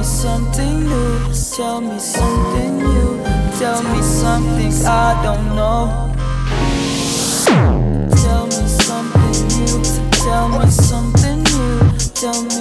me something new, tell me something new, tell me something I don't know. Tell me something new, tell me something new, tell me.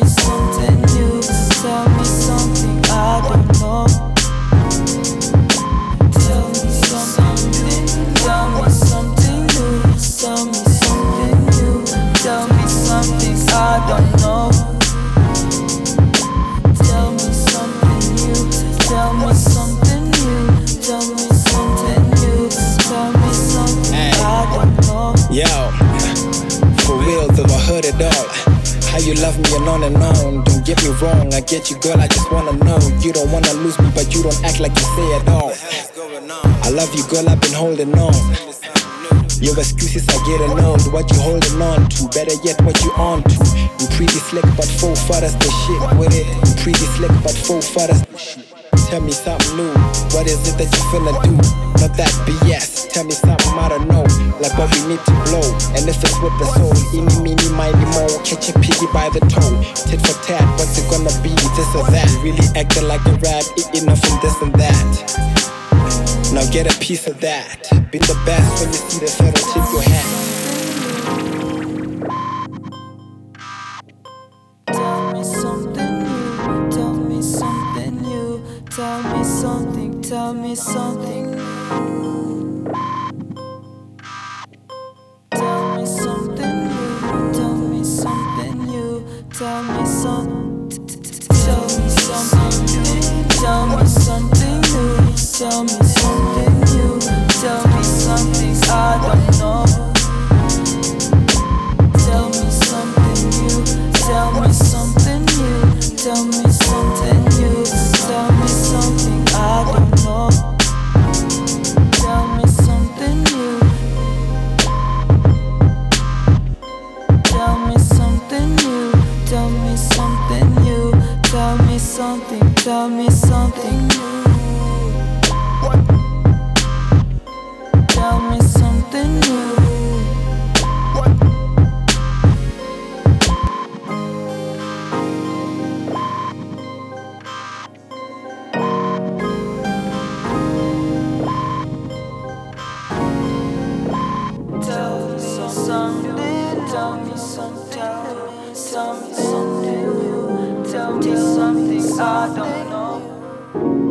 How you love me and on and on. Don't get me wrong, I get you, girl. I just wanna know. You don't wanna lose me, but you don't act like you say it all. I love you, girl. I've been holding on. Your excuses are getting old. What you holding on to? Better yet, what you on to? You pretty slick, but full as the shit with it. You pretty slick, but full as the shit. Tell me something new. What is it that you finna do? Not that BS. Tell me something I don't know. Like what we need to blow. And if it's with the soul, any, meeny, miny, mo. Catch a piggy by the toe. Tit for tat, what's it gonna be? This or that. Really acting like a rat, eating off from this and that. Now get a piece of that. Be the best when you see the feather tip your hat. Tell me something new. Tell me something new. Tell me something new. Tell me some. Tell me something new. Tell me something new. Tell me something new. Tell me something I don't know. Tell me something new. Tell me something new. Tell me something Tell me something new. Tell me something new. Tell me something, tell me something, tell me something new, tell me something I don't know.